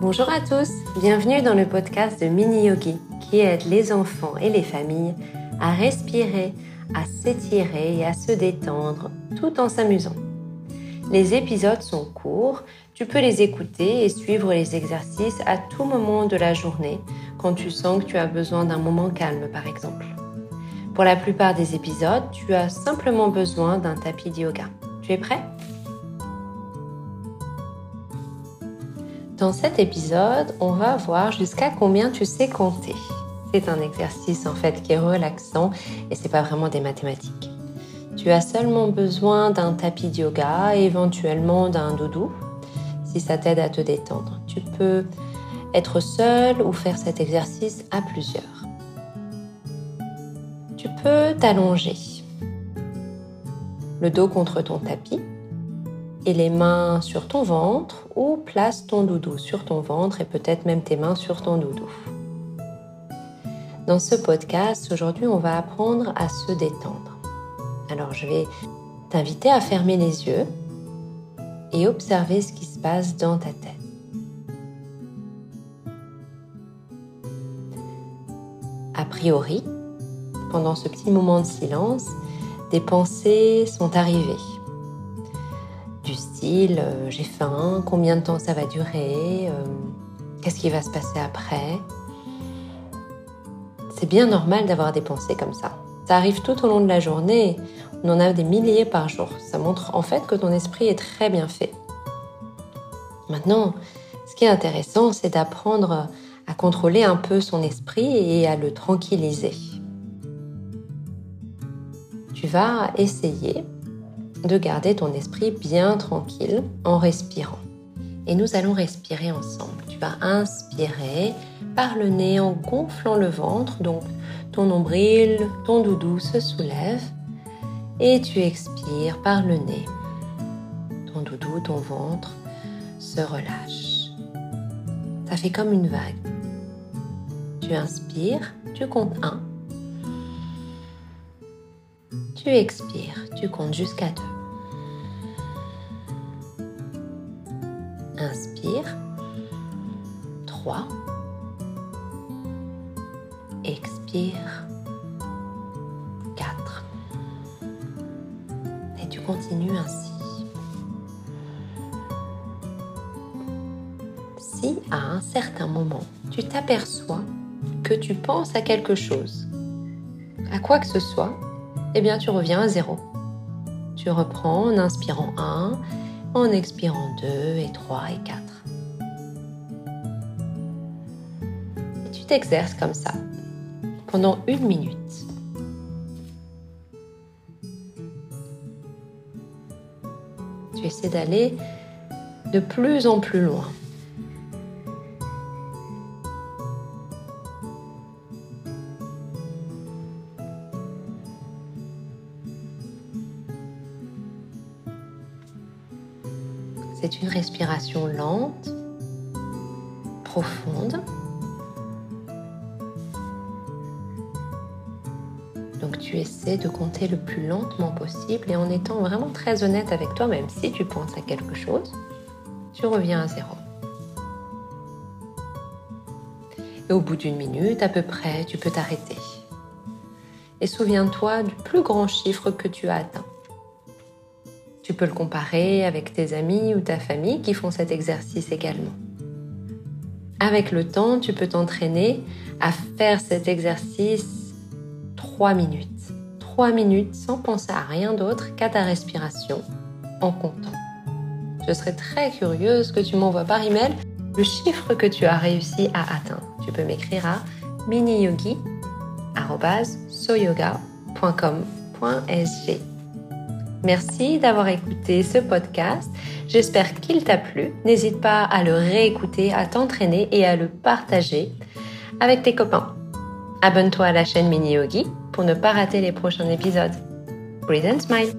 Bonjour à tous, bienvenue dans le podcast de Mini Yogi qui aide les enfants et les familles à respirer, à s'étirer et à se détendre tout en s'amusant. Les épisodes sont courts, tu peux les écouter et suivre les exercices à tout moment de la journée quand tu sens que tu as besoin d'un moment calme par exemple. Pour la plupart des épisodes, tu as simplement besoin d'un tapis de yoga. Tu es prêt? Dans cet épisode, on va voir jusqu'à combien tu sais compter. C'est un exercice en fait qui est relaxant et c'est pas vraiment des mathématiques. Tu as seulement besoin d'un tapis de yoga et éventuellement d'un doudou si ça t'aide à te détendre. Tu peux être seul ou faire cet exercice à plusieurs. Tu peux t'allonger, le dos contre ton tapis et les mains sur ton ventre ou place ton doudou sur ton ventre et peut-être même tes mains sur ton doudou. Dans ce podcast, aujourd'hui, on va apprendre à se détendre. Alors, je vais t'inviter à fermer les yeux et observer ce qui se passe dans ta tête. A priori, pendant ce petit moment de silence, des pensées sont arrivées du style euh, j'ai faim, combien de temps ça va durer, euh, qu'est-ce qui va se passer après. C'est bien normal d'avoir des pensées comme ça. Ça arrive tout au long de la journée, on en a des milliers par jour. Ça montre en fait que ton esprit est très bien fait. Maintenant, ce qui est intéressant, c'est d'apprendre à contrôler un peu son esprit et à le tranquilliser. Tu vas essayer de garder ton esprit bien tranquille en respirant. Et nous allons respirer ensemble. Tu vas inspirer par le nez en gonflant le ventre, donc ton nombril, ton doudou se soulève. Et tu expires par le nez. Ton doudou, ton ventre se relâche. Ça fait comme une vague. Tu inspires, tu comptes 1. Tu expires, tu comptes jusqu'à 2. Inspire. 3. Expire. 4. Et tu continues ainsi. Si à un certain moment, tu t'aperçois que tu penses à quelque chose, à quoi que ce soit, eh bien tu reviens à zéro. Tu reprends en inspirant 1 en expirant 2 et 3 et 4. Et tu t'exerces comme ça pendant une minute. Tu essaies d'aller de plus en plus loin. C'est une respiration lente, profonde. Donc tu essaies de compter le plus lentement possible et en étant vraiment très honnête avec toi, même si tu penses à quelque chose, tu reviens à zéro. Et au bout d'une minute à peu près, tu peux t'arrêter. Et souviens-toi du plus grand chiffre que tu as atteint. Tu peux le comparer avec tes amis ou ta famille qui font cet exercice également. Avec le temps, tu peux t'entraîner à faire cet exercice 3 minutes. 3 minutes sans penser à rien d'autre qu'à ta respiration en comptant. Je serais très curieuse que tu m'envoies par email le chiffre que tu as réussi à atteindre. Tu peux m'écrire à miniyogi.soyoga.com.sg. Merci d'avoir écouté ce podcast. J'espère qu'il t'a plu. N'hésite pas à le réécouter, à t'entraîner et à le partager avec tes copains. Abonne-toi à la chaîne Mini Yogi pour ne pas rater les prochains épisodes. Breathe smile.